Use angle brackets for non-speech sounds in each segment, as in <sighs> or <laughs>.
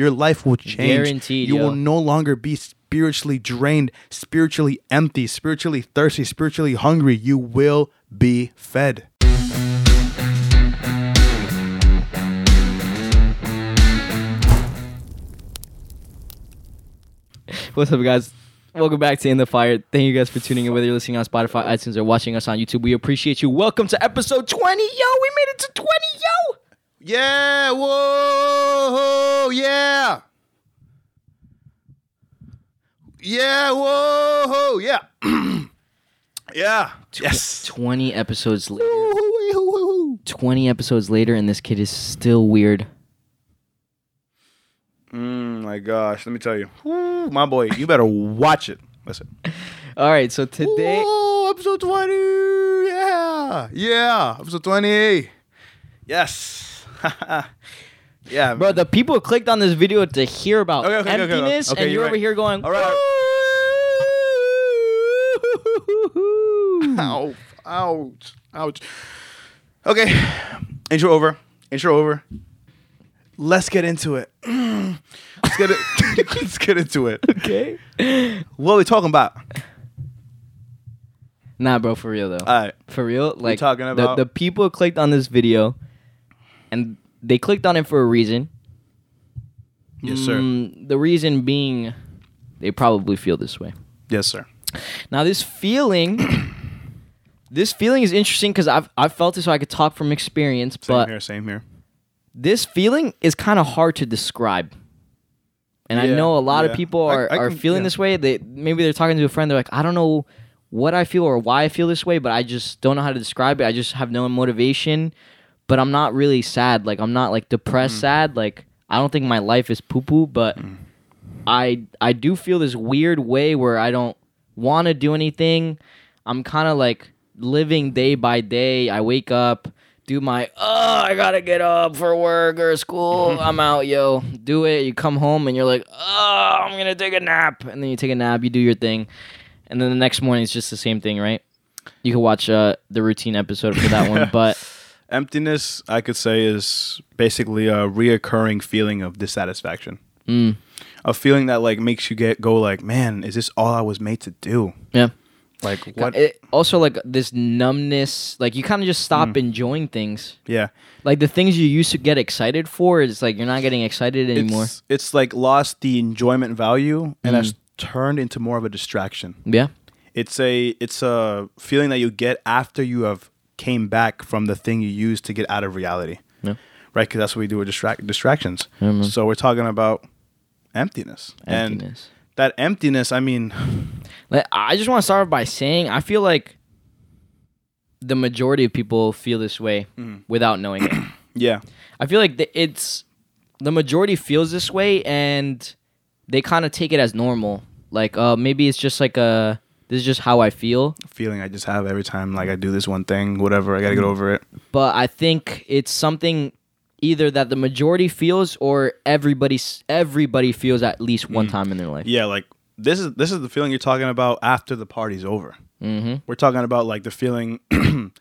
Your life will change. Guaranteed, You yo. will no longer be spiritually drained, spiritually empty, spiritually thirsty, spiritually hungry. You will be fed. What's up, guys? Welcome back to In the Fire. Thank you guys for tuning in, whether you're listening on Spotify, iTunes, or watching us on YouTube. We appreciate you. Welcome to episode 20. Yo, we made it to 20, yo. Yeah, whoa, yeah. Yeah, whoa, yeah. <clears throat> yeah. Yes. 20 episodes later. 20 episodes later, and this kid is still weird. Mm, my gosh, let me tell you. My boy, you better watch it. Listen. <laughs> All right, so today. Whoa, episode 20. Yeah. Yeah. Episode 20. Yes. <laughs> yeah. Bro, the people clicked on this video to hear about Okay, okay, emptiness, Okay, and you're you're over here going, All right. "Woo." <laughs> Ouch. Ouch. Ouch. Okay. Intro over. Intro over. Let's get into it. <clears throat> Let's get it. <laughs> Let's get into it. okay. What are we talking about? Nah, bro, for real though. All right. For real, like talking the- about- the, people clicked on this video, and they clicked on it for a reason. Yes, sir. Mm, the reason being, they probably feel this way. Yes, sir. Now, this feeling, <coughs> this feeling is interesting because I've I've felt it, so I could talk from experience. Same but here. Same here. this feeling is kind of hard to describe. And I know a lot yeah. of people I- are, I are can- feeling yeah. this way. They maybe they're talking to a friend. They're like, I don't know what I feel or why I feel this way, but I just don't know how to describe it. I just have no motivation. But I'm not really sad. Like I'm not like depressed, Mm. sad. Like I don't think my life is poo poo. But I I do feel this weird way where I don't want to do anything. I'm kind of like living day by day. I wake up, do my oh, I gotta get up for work or school. <laughs> I'm out, yo. Do it. You come home and you're like, oh, I'm gonna take a nap, and then you take a nap. You do your thing, and then the next morning it's just the same thing, right? You can watch uh, the routine episode for that one, <laughs> but Emptiness, I could say, is basically a reoccurring feeling of dissatisfaction. mm, A feeling that like makes you get go like, man, is this all I was made to do? yeah. Like what? It, also, like this numbness, like you kind of just stop enjoying things. yeah, Like the things you used to get excited for, it's like you're not getting excited anymore. it's it's like lost the enjoyment value and Mm. has turned into more of a distraction. yeah. It's a it's a feeling that you get after you have came back from the thing you used to get out of reality. Yeah. Right, because that's what we do with distract distractions. Man. so we're talking about emptiness, and that emptiness. I mean, <laughs> I just want to start off by saying I feel like the majority of people feel this way Mm-hmm. without knowing it. <clears throat> yeah, I feel like the, it's the majority feels this way and they kind of take it as normal. Like, uh, maybe it's just like a this is just how I feel. feeling I just have every time like I do this one thing, whatever. I gotta get mm. over it. but I think it's something either that the majority feels or everybody everybody feels at least one mm. time in their life. Yeah, like this is this is the feeling you're talking about after the party's over. Mm-hmm. We're talking about like the feeling <clears throat>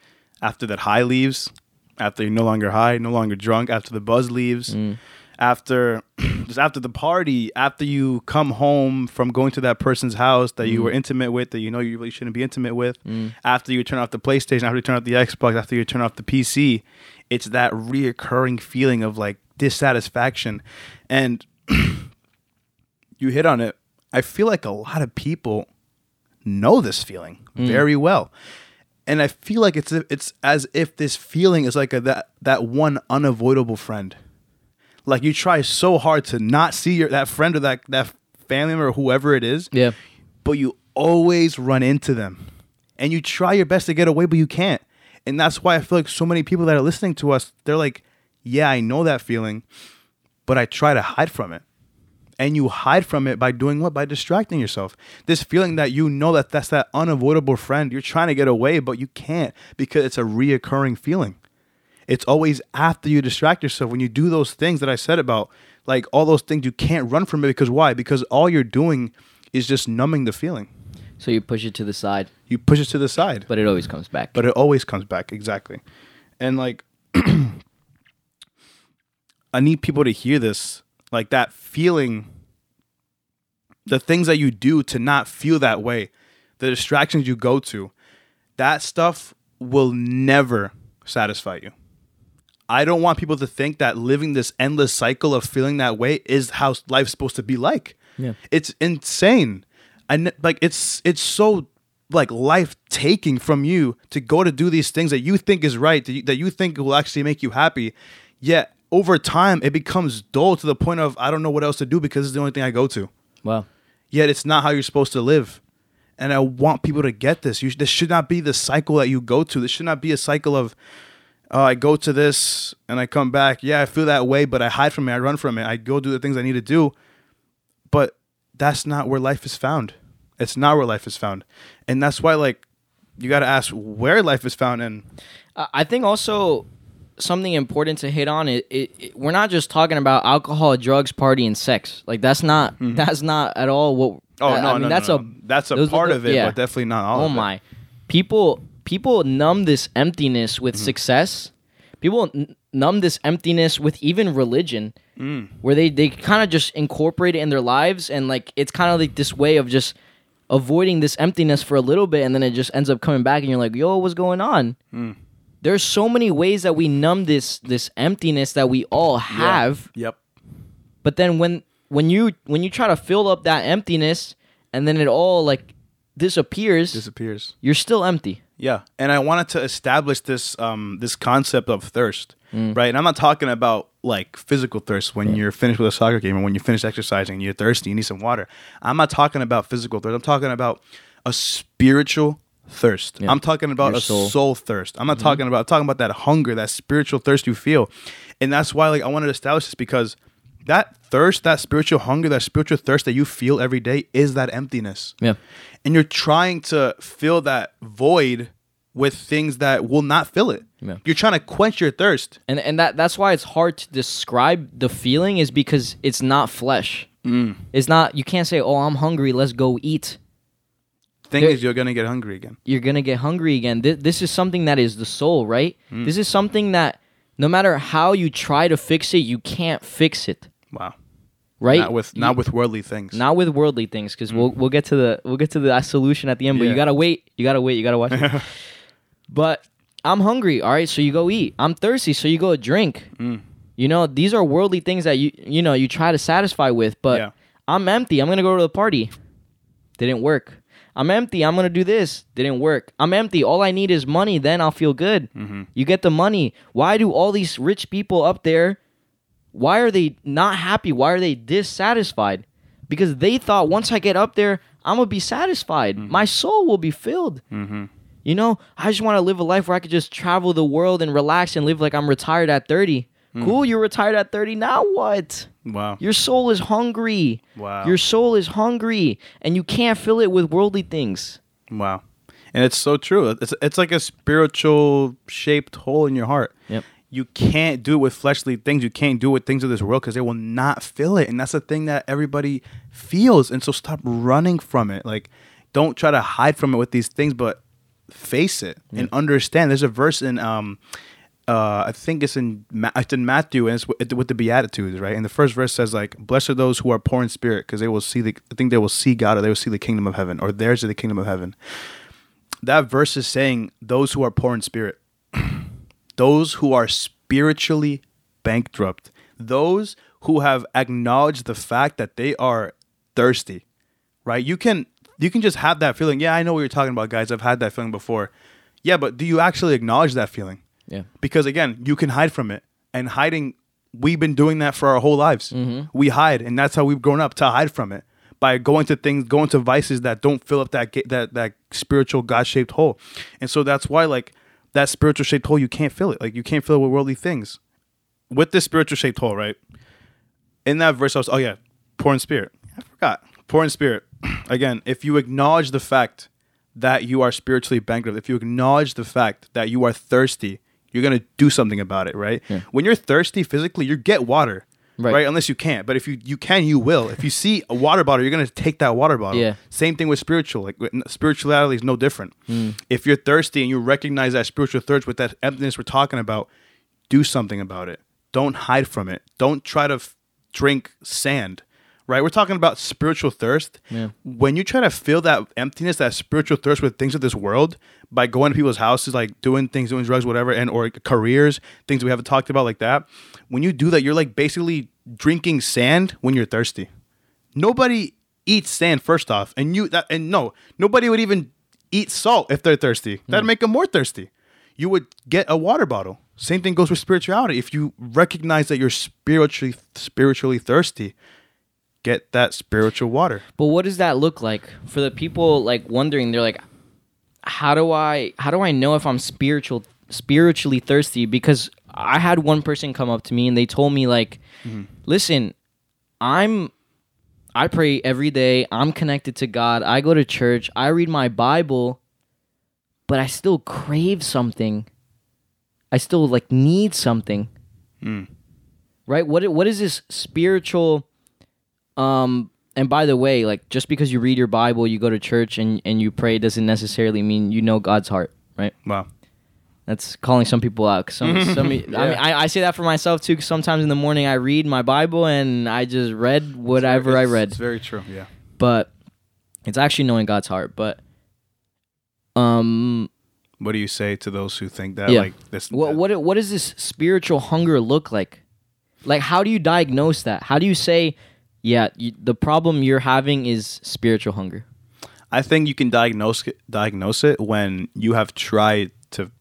after that high leaves, after you're no longer high, no longer drunk, after the buzz leaves, mm. After <clears throat> just after the party, after you come home from going to that person's house that you mm. were intimate with, that you know you really shouldn't be intimate with, mm. after you turn off the PlayStation, after you turn off the Xbox, after you turn off the PC, it's that reoccurring feeling of like dissatisfaction. And <clears throat> you hit on it. I feel like a lot of people know this feeling mm. very well. And I feel like it's it's as if this feeling is like a that that one unavoidable friend. Like you try so hard to not see your that friend or that that family member or whoever it is, Yeah. but you always run into them. And you try your best to get away, but you can't. And that's why I feel like so many people that are listening to us, they're like, Yeah, I know that feeling, but I try to hide from it and you hide from it by doing what by distracting yourself this feeling that you know that that's that unavoidable friend you're trying to get away but you can't because it's a reoccurring feeling it's always after you distract yourself when you do those things that i said about like all those things you can't run from it because why? Because all you're doing is just numbing the feeling. So you push it to the side, you push it to the side. But it always comes back. but it always comes back exactly. And like <clears throat> i need people to hear this like that feeling, the things that you do to not feel that way, the distractions you go to, that stuff will never satisfy you. I don't want people to think that living this endless cycle of feeling that way is how life's supposed to be like. Yeah. It's insane. And like it's it's so like life taking from you to go to do these things that you think is right, that you, that you think will actually make you happy. Yet over time it becomes dull to the point of I don't know what else to do because it's the only thing I go to. Wow. Yet it's not how you're supposed to live. And I want people to get this. You, this should not be the cycle that you go to. This should not be a cycle of, oh, I go to this and I come back. Yeah, I feel that way, but I hide from it. I run from it. I go do the things I need to do. But that's not where life is found. It's not where life is found. And that's why, like, you got to ask where life is found. And I I think also something important to hit on it, it, it- we're not just talking about alcohol, drugs, party, and sex. Like that's not that's not at all what. Mm-hmm. oh, I no, mean, no, that's no, a no. that's a those are part the- of it, yeah. but definitely not all oh of it. my, people people numb this emptiness Mm-hmm. with success. People n- numb this emptiness with even religion, Mm. where they they kind of just incorporate it in their lives, and like it's kind of like this way of just avoiding this emptiness for a little bit, and then it just ends up coming back, and you're like, yo, what's going on? Mm. There's so many ways that we numb this this emptiness that we all have, Yep. but then when when you when you try to fill up that emptiness, and then it all like disappears, Disappears. you're still empty. Yeah, and I wanted to establish this um this concept of thirst, Mm. right? And I'm not talking about like physical thirst when you're finished with a soccer game or when you finish exercising and you're thirsty, you need some water. I'm not talking about physical thirst. I'm talking about a spiritual thirst. Yeah. I'm talking about Your a soul. Mm-hmm. soul, thirst. I'm not talking about I'm talking about that hunger, that spiritual thirst you feel. And that's why like I wanted to establish this because that thirst, that spiritual hunger, that spiritual thirst that you feel every day is that emptiness Yeah. and you're trying to fill that void with things that will not fill it. Yeah. You're trying to quench your thirst. and and that that's why it's hard to describe the feeling is because it's not flesh. Mm. It's not. You can't say, "Oh, I'm hungry. Let's go eat." Thing There- is, you're gonna get hungry again. You're gonna get hungry again. This, this is something that is the soul, right? Mm. This is something that no matter how you try to fix it, you can't fix it, Wow. right? Not with You- not with worldly things. not with worldly things, because we'll we'll get to the we'll get to the solution at the end. But Yeah. you gotta wait. You gotta wait. You gotta watch. it. <laughs> but I'm hungry. All right, so you go eat. I'm thirsty, so you go drink. Mm. You know, these are worldly things that you you know you try to satisfy with. But Yeah. I'm empty. I'm gonna go to the party. Didn't work. I'm empty. I'm gonna do this. Didn't work. I'm empty. All I need is money. Then I'll feel good. Mm-hmm. You get the money. Why do all these rich people up there? Why are they not happy? Why are they dissatisfied? Because they thought once I get up there, I'm gonna be satisfied. My soul will be filled. Mm-hmm. You know, I just want to live a life where I could just travel the world and relax and live like I'm retired at 30. Cool, you're retired at 30. Now what? Wow. Your soul is hungry. Wow. Your soul is hungry, and you can't fill it with worldly things. wow. And it's so true. It's it's like a spiritual shaped hole in your heart. Yep. You can't do it with fleshly things. You can't do it with things of this world because they will not fill it. And that's the thing that everybody feels. And so stop running from it. Like, don't try to hide from it with these things, but face it and understand. There's a verse in um uh, I think it's in Ma- it's in Matthew and it's with, with the Beatitudes, right? And the first verse says like, "Blessed are those who are poor in spirit, because they will see the. I think they will see God, or they will see the kingdom of heaven, or theirs is the kingdom of heaven." That verse is saying those who are poor in spirit, <clears throat> those who are spiritually bankrupt, those who have acknowledged the fact that they are thirsty, right? You can you can just have that feeling. Yeah, I know what you're talking about, guys. I've had that feeling before. Yeah, but do you actually acknowledge that feeling? Yeah. because again you can hide from it. And hiding we've been doing that for our whole lives. Mm-hmm. We hide and that's how we've grown up to hide from it. By going to things going to vices that don't fill up that that that spiritual god-shaped hole. And so that's why like that spiritual shaped hole you can't fill it. Like you can't fill it with worldly things. With this spiritual shaped hole right? In that verse i was oh yeah poor in spirit. I forgot. Poor in spirit. <clears throat> Again if you acknowledge the fact that you are spiritually bankrupt if you acknowledge the fact that you are thirsty you're gonna do something about it right? When you're thirsty physically you get water Right. right. unless you can't but if you you can you will. If you see a water bottle you're gonna take that water bottle. Yeah. same thing with spiritual like spirituality is no different. Mm. If you're thirsty and you recognize that spiritual thirst with that emptiness we're talking about do something about it. Don't hide from it. Don't try to f- drink sand, right? We're talking about spiritual thirst. Yeah. When you try to fill that emptiness, that spiritual thirst with things of this world by going to people's houses, like doing things, doing drugs, whatever, and or careers, things we haven't talked about like that. When you do that, you're like basically drinking sand when you're thirsty. Nobody eats sand first off, and you that and no, nobody would even eat salt if they're thirsty. That'd make them more thirsty. You would get a water bottle. Same thing goes with spirituality. If you recognize that you're spiritually spiritually thirsty, get that spiritual water. But what does that look like for the people like wondering? They're like, how do I how do I know if I'm spiritual spiritually thirsty? Because I had one person come up to me and they told me like, mm-hmm. listen, I'm I pray every day. I'm connected to God. I go to church. I read my Bible, but I still crave something. I still like need something. Hmm. Right? What what is this spiritual um and by the way, like just because you read your Bible, you go to church and and you pray doesn't necessarily mean you know God's heart, right? Wow. That's calling some people out. some, some, <laughs> I mean, I, I say that for myself too. 'cause sometimes in the morning I read my Bible and I just read whatever I read, It's very true. Yeah. but it's actually knowing God's heart. But um, What do you say to those who think that Yeah. like this? what that- what what does this spiritual hunger look like? Like, how do you diagnose that? How do you say, yeah, you, the problem you're having is spiritual hunger? I think you can diagnose it, diagnose it when you have tried to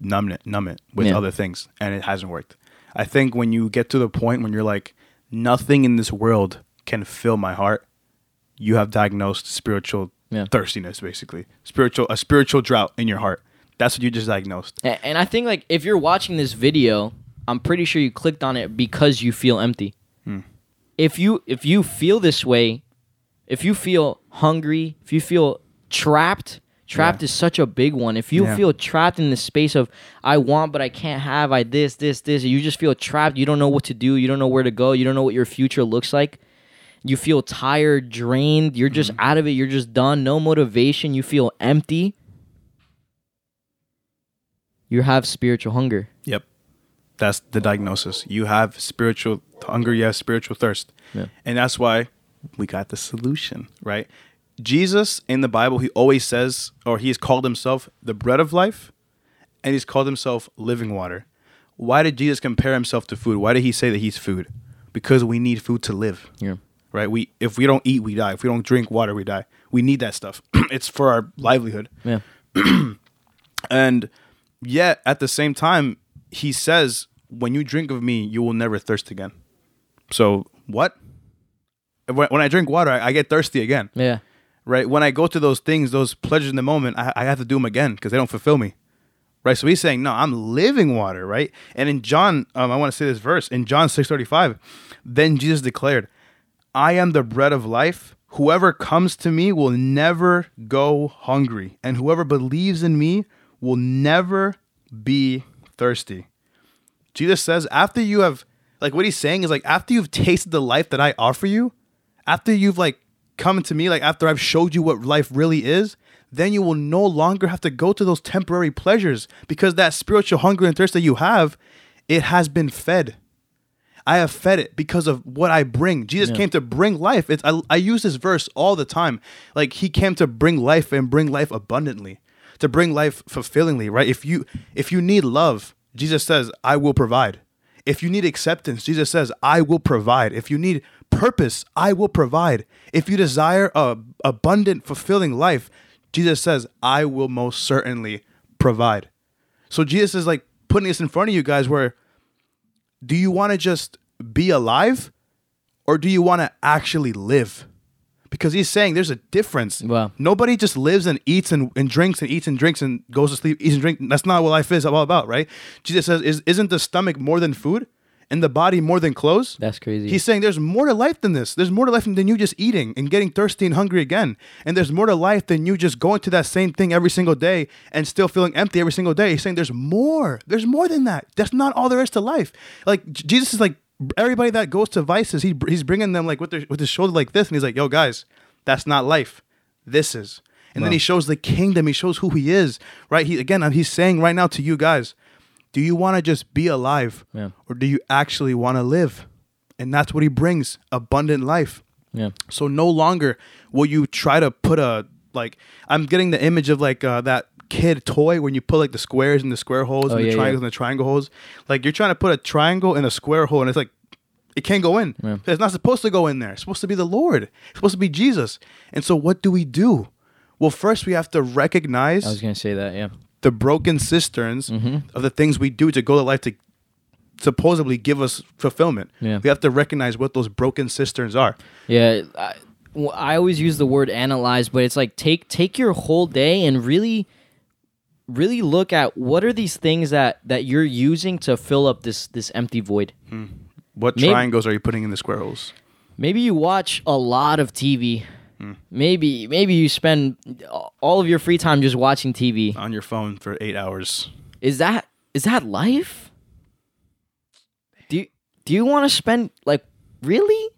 numb it, numb it with Yeah. other things, and it hasn't worked. I think when you get to the point when you're like, nothing in this world can fill my heart, you have diagnosed spiritual Yeah. thirstiness, basically spiritual a spiritual drought in your heart. That's what you just diagnosed. And I think like if you're watching this video, I'm pretty sure you clicked on it because you feel empty. Hmm. If you if you feel this way, if you feel hungry, if you feel trapped, trapped Yeah. is such a big one. If you Yeah. feel trapped in the space of I want but I can't have, I this this this, you just feel trapped. You don't know what to do. You don't know where to go. You don't know what your future looks like. You feel tired, drained. You're just mm-hmm. out of it. You're just done. No motivation. You feel empty. You have spiritual hunger. Yep. That's the diagnosis. You have spiritual hunger, you have spiritual thirst. Yeah. And that's why we got the solution, right? Jesus in the Bible, he always says, or he has called himself the bread of life, and he's called himself living water. Why did Jesus compare himself to food? Why did he say that he's food? Because we need food to live. Yeah. Right? We if we don't eat, we die. If we don't drink water, we die. We need that stuff. <clears throat> it's for our livelihood. Yeah. <clears throat> And yet, at the same time, he says, "When you drink of me, you will never thirst again." So what? When, when I drink water, I, I get thirsty again, Yeah. right? When I go to those things, those pleasures in the moment, I, I have to do them again because they don't fulfill me, right? So he's saying, "No, I'm living water," right? And in John, um, I want to say this verse in John six thirty five. Then Jesus declared, "I am the bread of life." Whoever comes to me will never go hungry, and whoever believes in me will never be thirsty. Jesus says, after you have, like, what he's saying is, like, after you've tasted the life that I offer you, after you've, like, come to me, like, after I've showed you what life really is, then you will no longer have to go to those temporary pleasures because that spiritual hunger and thirst that you have, it has been fed. I have fed it because of what I bring. Jesus Yeah. came to bring life. It's, I, I use this verse all the time. Like he came to bring life and bring life abundantly, to bring life fulfillingly, right? If you if you need love, Jesus says, "I will provide." If you need acceptance, Jesus says, "I will provide." If you need purpose, I will provide. If you desire a abundant, fulfilling life, Jesus says, "I will most certainly provide." So Jesus is like putting this in front of you guys where do you want to just be alive or do you want to actually live? Because he's saying there's a difference. Wow. Nobody just lives and eats and, and drinks and eats and drinks and goes to sleep, eats and drinks. That's not what life is all about, right? Jesus says, is, Isn't the stomach more than food and the body more than clothes? That's crazy. He's saying there's more to life than this. There's more to life than you just eating and getting thirsty and hungry again. And there's more to life than you just going to that same thing every single day and still feeling empty every single day. He's saying there's more. There's more than that. That's not all there is to life. Like Jesus is like everybody that goes to vices. He he's bringing them like with their, with his shoulder like this, and he's like, "Yo, guys, that's not life. This is." And then he shows the kingdom. He shows who he is. Right. He again. He's saying right now to you guys. Do you want to just be alive? Yeah. Or do you actually want to live? and that's what he brings abundant life. Yeah. So no longer will you try to put a like I'm getting the image of like uh, that kid toy when you put like the squares in the square holes Oh, and the yeah, triangles yeah. in the triangle holes. Like you're trying to put a triangle in a square hole and it's like it can't go in. Yeah. It's not supposed to go in there. It's supposed to be the Lord. It's supposed to be Jesus. And so what do we do? Well, first we have to recognize I was gonna say that. Yeah. the broken cisterns Mm-hmm. of the things we do to go to life to supposedly give us fulfillment. Yeah. We have to recognize what those broken cisterns are. Yeah, I, I always use the word analyze, but it's like take take your whole day and really really look at what are these things that that you're using to fill up this this empty void. Hmm. What Maybe- triangles are you putting in the square holes? Maybe you watch a lot of TV. Hmm. Maybe maybe you spend all of your free time just watching TV. On your phone for eight hours. Is that is that life? Do you, do you want to spend like really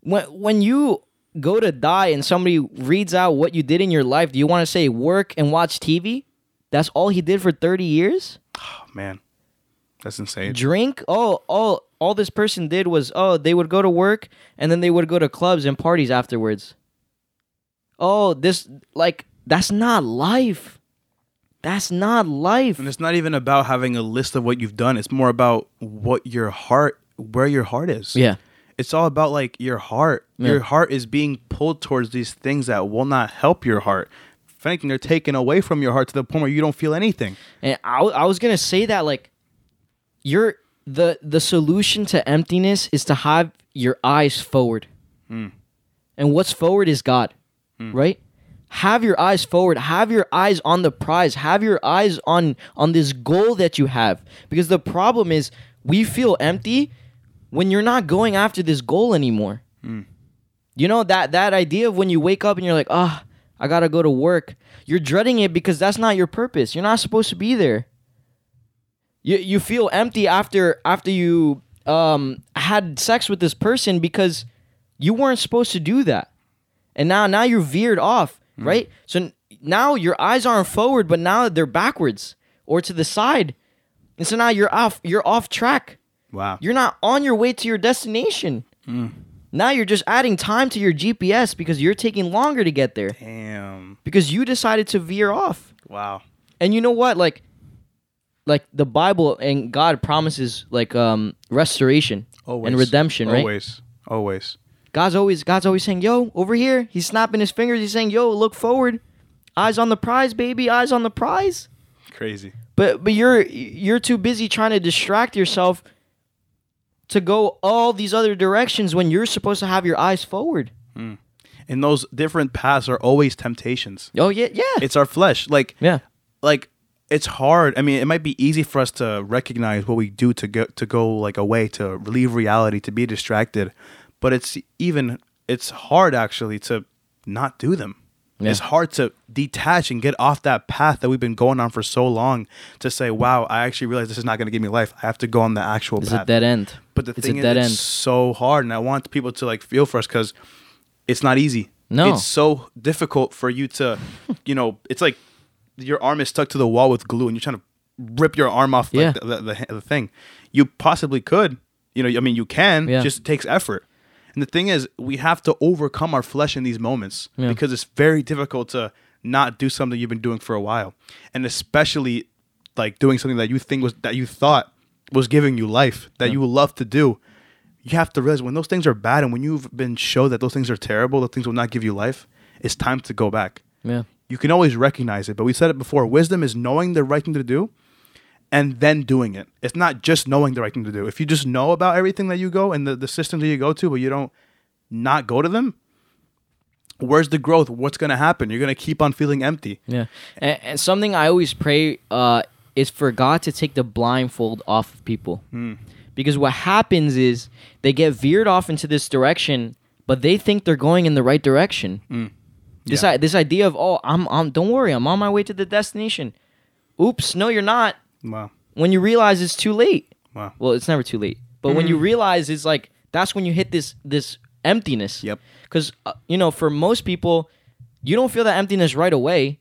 when when you go to die and somebody reads out what you did in your life, do you want to say work and watch TV? That's all he did for 30 years? Oh, man, that's insane. Drink? Oh, oh, all this person did was oh, they would go to work and then they would go to clubs and parties afterwards. Oh, this like that's not life. That's not life. And it's not even about having a list of what you've done. It's more about what your heart, where your heart is. Yeah. It's all about like your heart. Yeah. Your heart is being pulled towards these things that will not help your heart. If anything, they're taken away from your heart to the point where you don't feel anything. And I, I was gonna say that like you're the the solution to emptiness is to have your eyes forward. Hmm. And what's forward is God. Right? Have your eyes forward. Have your eyes on the prize. Have your eyes on on this goal that you have. Because the problem is we feel empty when you're not going after this goal anymore. You know that that idea of when you wake up and you're like, "Ah, I got to go to work." You're dreading it because that's not your purpose. You're not supposed to be there. You you feel empty after after you um had sex with this person because you weren't supposed to do that. And now now you're veered off, right? So n- now your eyes aren't forward, but now they're backwards or to the side. And so now you're off you're off track. Wow. You're not on your way to your destination. Now you're just adding time to your GPS because you're taking longer to get there Damn. because you decided to veer off. Wow. And you know what? Like, like the Bible and God promises like um restoration Always. and redemption, right? Always. Always. God's always God's always saying, "Yo, over here." He's snapping his fingers. He's saying, "Yo, look forward. Eyes on the prize, baby. Eyes on the prize." Crazy. But but you're you're too busy trying to distract yourself to go all these other directions when you're supposed to have your eyes forward. Hmm. And those different paths are always temptations. Oh yeah, yeah. It's our flesh. Like yeah. like it's hard. I mean, it might be easy for us to recognize what we do to go to go like away to relieve reality, to be distracted, but it's even it's hard actually to not do them. Yeah. It's hard to detach and get off that path that we've been going on for so long to say, "Wow, I actually realize this is not going to give me life. I have to go on the actual It's path." a dead end. But the it's thing is, dead it's end. so hard, and I want people to like feel for us because it's not easy. No. it's so difficult for you to, <laughs> you know, it's like your arm is stuck to the wall with glue, and you're trying to rip your arm off like, Yeah. the, the, the the thing. You possibly could, you know, I mean, you can. Yeah. Just takes effort. And the thing is, we have to overcome our flesh in these moments Yeah. because it's very difficult to not do something you've been doing for a while, and especially like doing something that you think was that you thought was giving you life that you love to do. You have to realize when those things are bad and when you've been shown that those things are terrible, those things will not give you life. It's time to go back. Yeah. You can always recognize it, but we said it before. Wisdom is knowing the right thing to do and then doing it. It's not just knowing the right thing to do. If you just know about everything that you go and the, the cisterns that you go to, but you don't not go to them, where's the growth? What's going to happen? You're going to keep on feeling empty. Yeah. And, and something I always pray uh, is for God to take the blindfold off of people. Because what happens is they get veered off into this direction, but they think they're going in the right direction. This Yeah. i- this idea of oh I'm I'm don't worry I'm on my way to the destination. Oops, no you're not. Wow. When you realize it's too late. Wow. Well, it's never too late. But when you realize it's like that's when you hit this this emptiness. Yep. Because uh, you know, for most people, you don't feel that emptiness right away.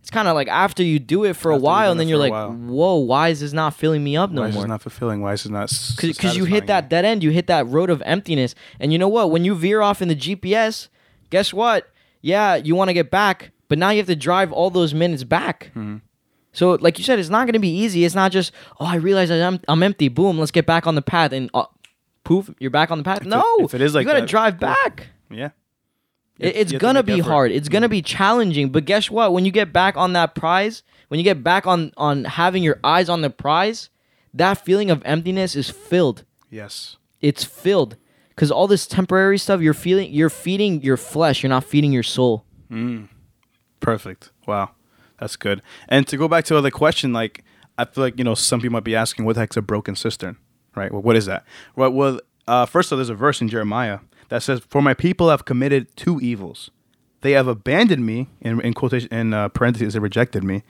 it's kind of like after you do it for a After you've while, and then you're like, whoa, why is this not filling me up no Why is more? it not fulfilling? Why is it not? because you hit that dead end, you hit that road of emptiness, and you know what? When you veer off in the GPS, guess what? Yeah, you want to get back, but now you have to drive all those minutes back. Mm-hmm. So, like you said, it's not going to be easy. It's not just oh, I realize I'm I'm empty. Boom, let's get back on the path, and uh, poof, you're back on the path. it- no, if it is like you got to drive back. Yeah. It- it's gonna be effort. hard. It's gonna be challenging. But guess what? When you get back on that prize, when you get back on on having your eyes on the prize, that feeling of emptiness is filled. Yes. It's filled because all this temporary stuff you're feeling, you're feeding your flesh. You're not feeding your soul. Perfect. Wow. That's good. And to go back to the other question, like I feel like you know some people might be asking, "What the heck's a broken cistern?" Right? Well, what is that? Well, well, uh, first of all, there's a verse in Jeremiah that says, "For my people have committed two evils: they have abandoned me, in, in quotation in uh, parentheses, they rejected me,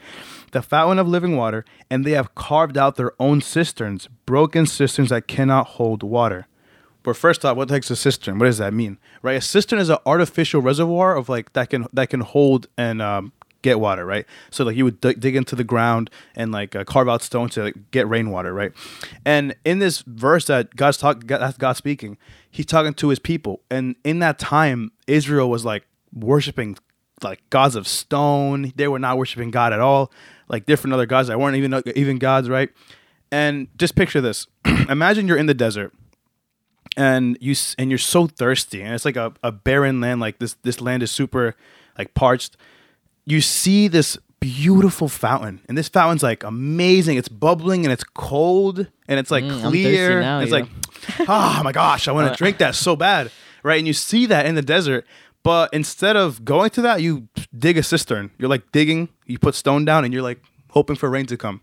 the fountain of living water, and they have carved out their own cisterns, broken cisterns that cannot hold water." But first off, what the heck's a cistern? What does that mean? Right? A cistern is an artificial reservoir of like that can that can hold and um, get water, right? So like you would dig dig into the ground and like uh, carve out stone to like, get rainwater, right? And in this verse that God's talking, God, that's God speaking. He's talking to His people, and in that time, Israel was like worshiping like gods of stone. They were not worshiping God at all, like different other gods that weren't even even gods, right? And just picture this: <clears throat> Imagine you're in the desert and you and you're so thirsty and it's like a, a barren land like this this land is super like parched you see this beautiful fountain and this fountain's like amazing it's bubbling and it's cold and it's like Mm, clear now, it's yo. like <laughs> oh my gosh i want to drink that so bad right and you see that in the desert but instead of going to that you dig a cistern you're like digging you put stone down and you're like hoping for rain to come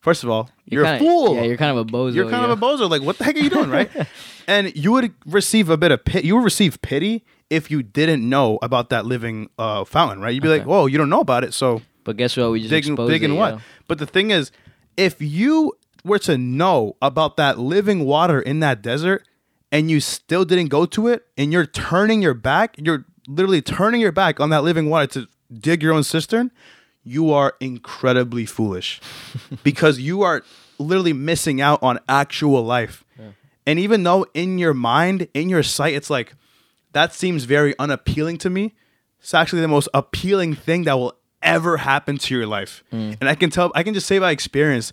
first of all you're, kinda, a fool Yeah, you're kind of a bozo. you're kind yeah. of a bozo. Like, what the heck are you doing, right? <laughs> and you would receive a bit of pit. You would receive pity if you didn't know about that living uh, fountain, right? You'd be like, Okay. "Whoa, you don't know about it, so But guess what? We just digging, digging it, what?" yo. But the thing is, if you were to know about that living water in that desert, and you still didn't go to it, and you're turning your back, you're literally turning your back on that living water to dig your own cistern. You are incredibly foolish <laughs> because you are literally missing out on actual life. And even though in your mind, in your sight, it's like that seems very unappealing to me. It's actually the most appealing thing that will ever happen to your life. Mm. And I can tell, I can just say by experience,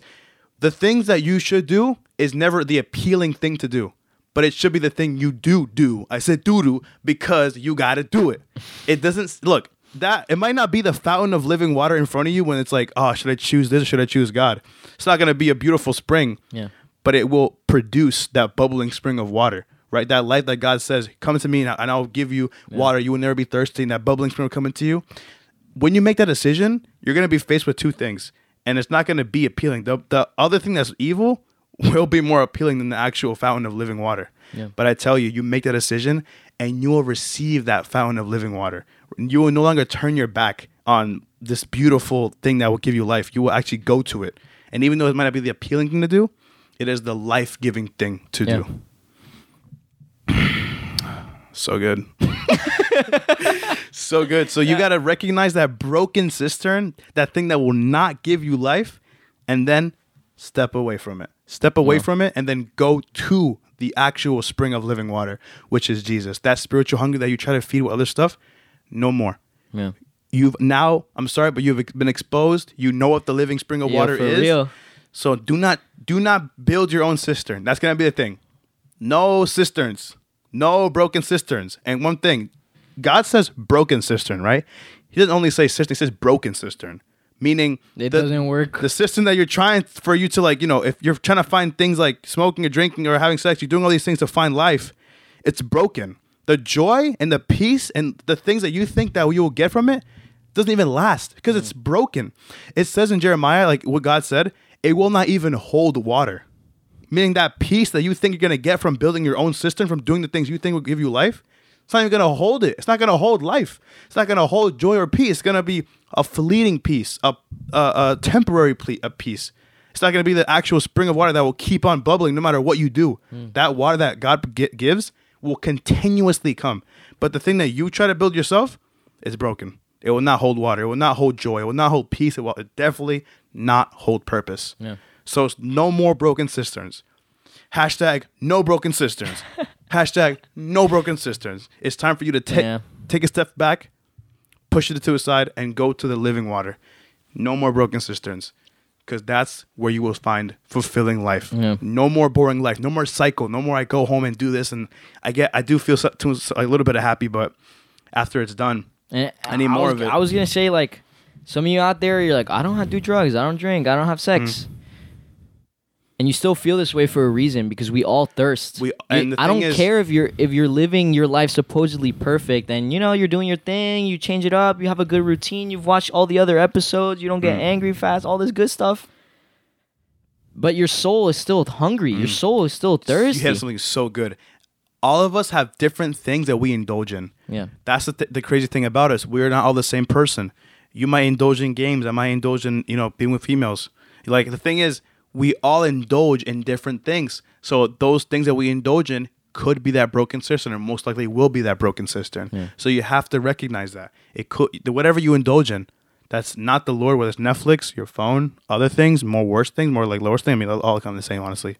the things that you should do is never the appealing thing to do, but it should be the thing you do do. I said do do because you got to do it. It doesn't look that it might not be the fountain of living water in front of you when it's like, oh, should I choose this or should I choose God? It's not going to be a beautiful spring Yeah. but it will produce that bubbling spring of water, right? That life that God says, "Come to me, and I- and I'll give you water. You will never be thirsty." And that bubbling spring will come into you. When you make that decision, you're going to be faced with two things, and it's not going to be appealing. The the other thing that's evil <laughs> will be more appealing than the actual fountain of living water. Yeah. But I tell you, you make that decision, and you will receive that fountain of living water. You will no longer turn your back on this beautiful thing that will give you life. You will actually go to it, and even though it might not be the appealing thing to do, it is the life giving thing to Yeah. do. So good. <laughs> so good. So you got to recognize that broken cistern, that thing that will not give you life, and then step away from it. Step away Yeah. from it and then go to the actual spring of living water, which is Jesus. That spiritual hunger that you try to feed with other stuff, no more. Yeah. You've now, I'm sorry, but you've been exposed. You know what the living spring of Yeah, water is. real. So do not do not build your own cistern. That's gonna be the thing. No cisterns. No broken cisterns. And one thing, God says broken cistern, right? He doesn't only say cistern, he says broken cistern. Meaning It the- doesn't work. the cistern that you're trying for you to like, you know, if you're trying to find things like smoking or drinking or having sex, you're doing all these things to find life, it's broken. The joy and the peace and the things that you think that you will get from it doesn't even last because it's mm. broken. It says in Jeremiah, like what God said, it will not even hold water. Meaning that peace that you think you're gonna get from building your own cistern, from doing the things you think will give you life, it's not even gonna hold it. It's not gonna hold life. It's not gonna hold joy or peace. It's gonna be a fleeting peace, a a, a temporary ple- a peace. It's not gonna be the actual spring of water that will keep on bubbling no matter what you do. Hmm. That water that God gi- gives will continuously come. But the thing that you try to build yourself is broken. It will not hold water. It will not hold joy. It will not hold peace. It will definitely not hold purpose. Yeah. So no more broken cisterns. Hashtag no broken cisterns. <laughs> Hashtag no broken cisterns. It's time for you to take Yeah. take a step back, push it to the side, and go to the living water. No more broken cisterns. Because that's where you will find fulfilling life. Yeah. No more boring life. No more cycle. No more I go home and do this and I get I do feel so, too, a little bit of happy, but after it's done, And I need more was, of it. I was gonna say like, some of you out there, you're like, I don't have to do drugs, I don't drink, I don't have sex, Mm. And you still feel this way for a reason because we all thirst. We- and I don't is- care if you're if you're living your life supposedly perfect and you know you're doing your thing, you change it up, you have a good routine, you've watched all the other episodes, you don't get Mm. angry fast, all this good stuff. But your soul is still hungry. Your soul is still thirsty. Mm. you had something so good. All of us have different things that we indulge in. yeah. That's the, th- the crazy thing about us. We're not all the same person. You might indulge in games. I might indulge in, you know, being with females. Like the thing is, we all indulge in different things. So those things that we indulge in could be that broken cistern, and most likely will be that broken cistern. So you have to recognize that it could whatever you indulge in. That's not the Lord. Whether it's Netflix, your phone, other things, more worse things, more like lower things. I mean, all kind of the same, honestly.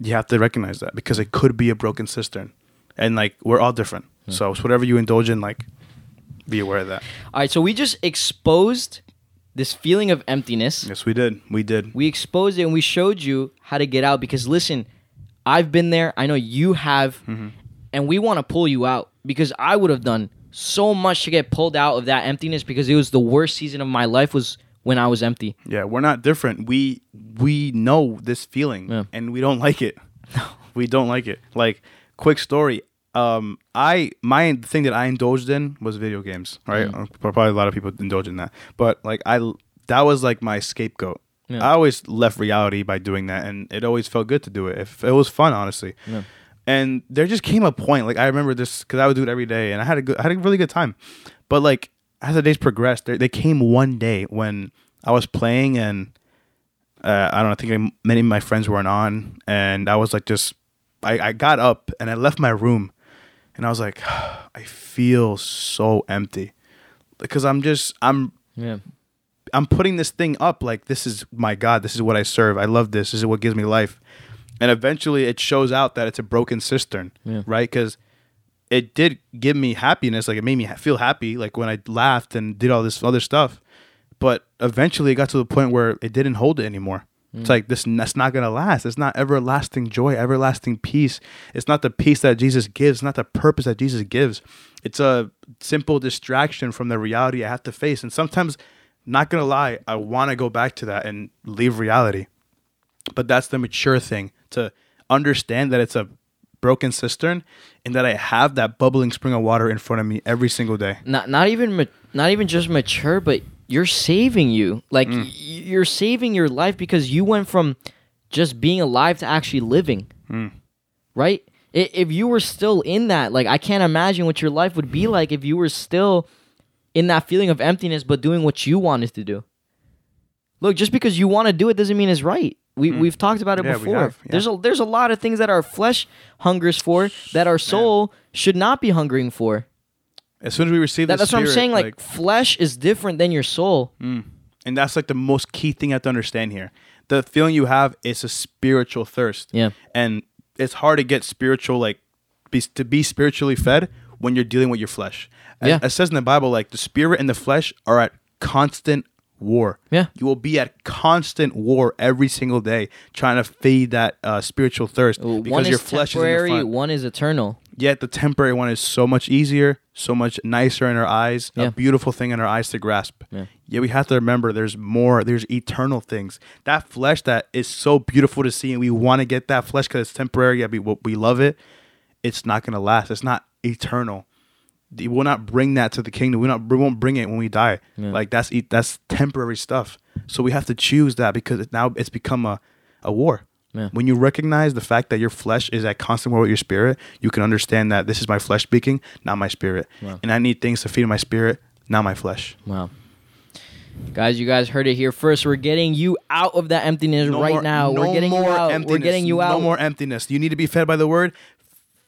You have to recognize that because it could be a broken cistern, and like we're all different. So it's whatever you indulge in, like be aware of that. All right, so we just exposed this feeling of emptiness. Yes, we did. We did. We exposed it and we showed you how to get out because listen, I've been there. I know you have. Mm-hmm. And we want to pull you out because I would have done so much to get pulled out of that emptiness because it was the worst season of my life was when I was empty. Yeah, we're not different. We we know this feeling, Yeah. and we don't like it. <laughs> we don't like it. Like, quick story. Um, I my thing that I indulged in was video games. Right, Mm. Uh, probably a lot of people indulge in that. But like I, that was like my scapegoat. Yeah. I always left reality by doing that, and it always felt good to do it. If it was fun, honestly. Yeah. And there just came a point, like I remember this because I would do it every day, and I had a good, I had a really good time. But like as the days progressed, there, they came one day when I was playing, and uh, I don't know, I think I, many of my friends weren't on, and I was like, just I, I got up and I left my room, and I was like, <sighs> I feel so empty, because I'm just I'm Yeah. I'm putting this thing up like this is my God, this is what I serve. I love this. This is what gives me life. And eventually it shows out that it's a broken cistern, Yeah. right? Because it did give me happiness. Like it made me feel happy, like when I laughed and did all this other stuff. But eventually it got to the point where it didn't hold it anymore. Mm. It's like this. That's not gonna last. It's not everlasting joy, everlasting peace. It's not the peace that Jesus gives. It's not the purpose that Jesus gives. It's a simple distraction from the reality I have to face. And sometimes, not gonna lie, I want to go back to that and leave reality. But that's the mature thing to understand that it's a broken cistern and that I have that bubbling spring of water in front of me every single day. Not not even ma- not even just mature, but you're saving you. Like Mm. you're saving your life because you went from just being alive to actually living. Mm. Right? If you were still in that, like I can't imagine what your life would be like if you were still in that feeling of emptiness but doing what you wanted to do. Look, just because you want to do it doesn't mean it's right. We we've talked about it Mm. Yeah, before. have, yeah. There's a there's a lot of things that our flesh hungers for that our soul should not be hungering for. As soon as we receive That, that's what I'm saying. Like, flesh is different than your soul. and that's like the most key thing you have to understand here. The feeling you have is a spiritual thirst. Yeah. and it's hard to get spiritual like be, to be spiritually fed when you're dealing with your flesh Yeah. it says in the bible like the spirit and the flesh are at constant war Yeah. you will be at constant war every single day trying to feed that uh, spiritual thirst because one your flesh is in front. one is eternal. Yet the temporary one is so much easier, so much nicer in our eyes, Yeah. a beautiful thing in our eyes to grasp. Yeah. Yet we have to remember there's more, there's eternal things. That flesh that is so beautiful to see and we want to get that flesh because it's temporary, yet we, we love it, it's not going to last. It's not eternal. We will not bring that to the kingdom. We not we won't bring it when we die. Like that's that's temporary stuff. So we have to choose that because it, now it's become a, a war. Yeah. When you recognize the fact that your flesh is at constant war with your spirit, you can understand that this is my flesh speaking, not my spirit. Wow. And I need things to feed my spirit, not my flesh. Wow. Guys, you guys heard it here first. We're getting you out of that emptiness No right more- now. no We're getting you out. We're emptiness. getting you out. No more emptiness. You need to be fed by the word.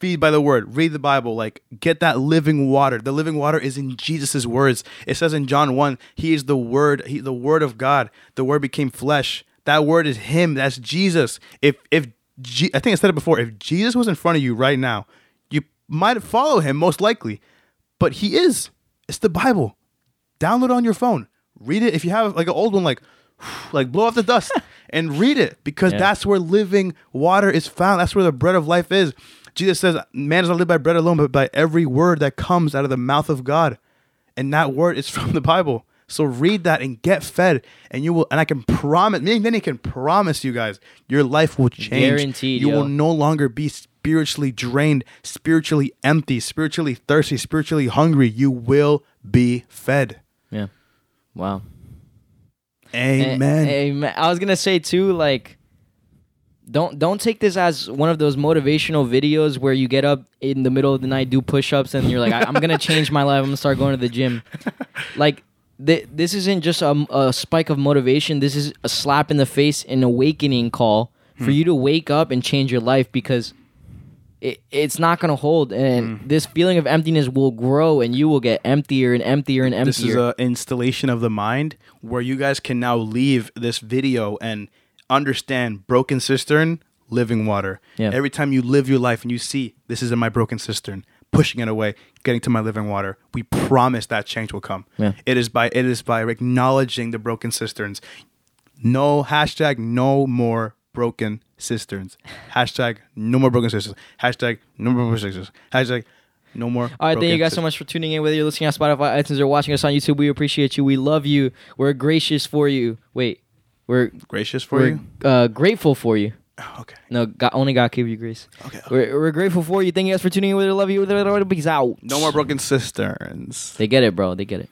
feed by the word. Read the Bible. Like get that living water. The living water is in Jesus' words. It says in John 1, He is the word, He the word of God. The word became flesh. That word is Him. That's Jesus. If if Je- I think I said it before, if Jesus was in front of you right now, you might follow him most likely. But he is. It's the Bible. Download it on your phone. Read it if you have like an old one like <sighs> like blow off the dust <laughs> and read it because Yeah. that's where living water is found. That's where the bread of life is. Jesus says, "Man does not live by bread alone, but by every word that comes out of the mouth of God." And that word is <laughs> from the Bible. So read that and get fed, and you will. And I can promise, then he can promise you guys, your life will change. Guaranteed, You yo. will no longer be spiritually drained, spiritually empty, spiritually thirsty, spiritually hungry. You will be fed. Yeah. Wow. Amen. A- amen. I was gonna say too, like, don't don't take this as one of those motivational videos where you get up in the middle of the night, do push-ups, and you're like, I'm gonna change my life. I'm gonna start going to the gym. <laughs> Like, th- this isn't just a, a spike of motivation. This is a slap in the face, an awakening call for hmm. you to wake up and change your life because. It, it's not gonna hold, and hmm. this feeling of emptiness will grow, and you will get emptier and emptier and emptier. This is an installation of the mind where you guys can now leave this video and understand broken cistern, living water. Yeah. Every time you live your life and you see this is in my broken cistern, pushing it away, getting to my living water, we promise that change will come. Yeah. It is by it is by acknowledging the broken cisterns. No hashtag no more broken cisterns. Hashtag no more broken cisterns. Hashtag no more broken cisterns. Hashtag no more. All right, thank you guys so much for tuning in. Whether you're listening on Spotify, iTunes, or watching us on YouTube, we appreciate you. We love you. We're gracious for you. Wait, we're Gracious for we're you. uh, grateful for you. Oh, okay. No, God, only God give you grace. Okay. We're, we're grateful for you. Thank you guys for tuning in. Whether love you, peace out. No more broken cisterns. They get it, bro. They get it.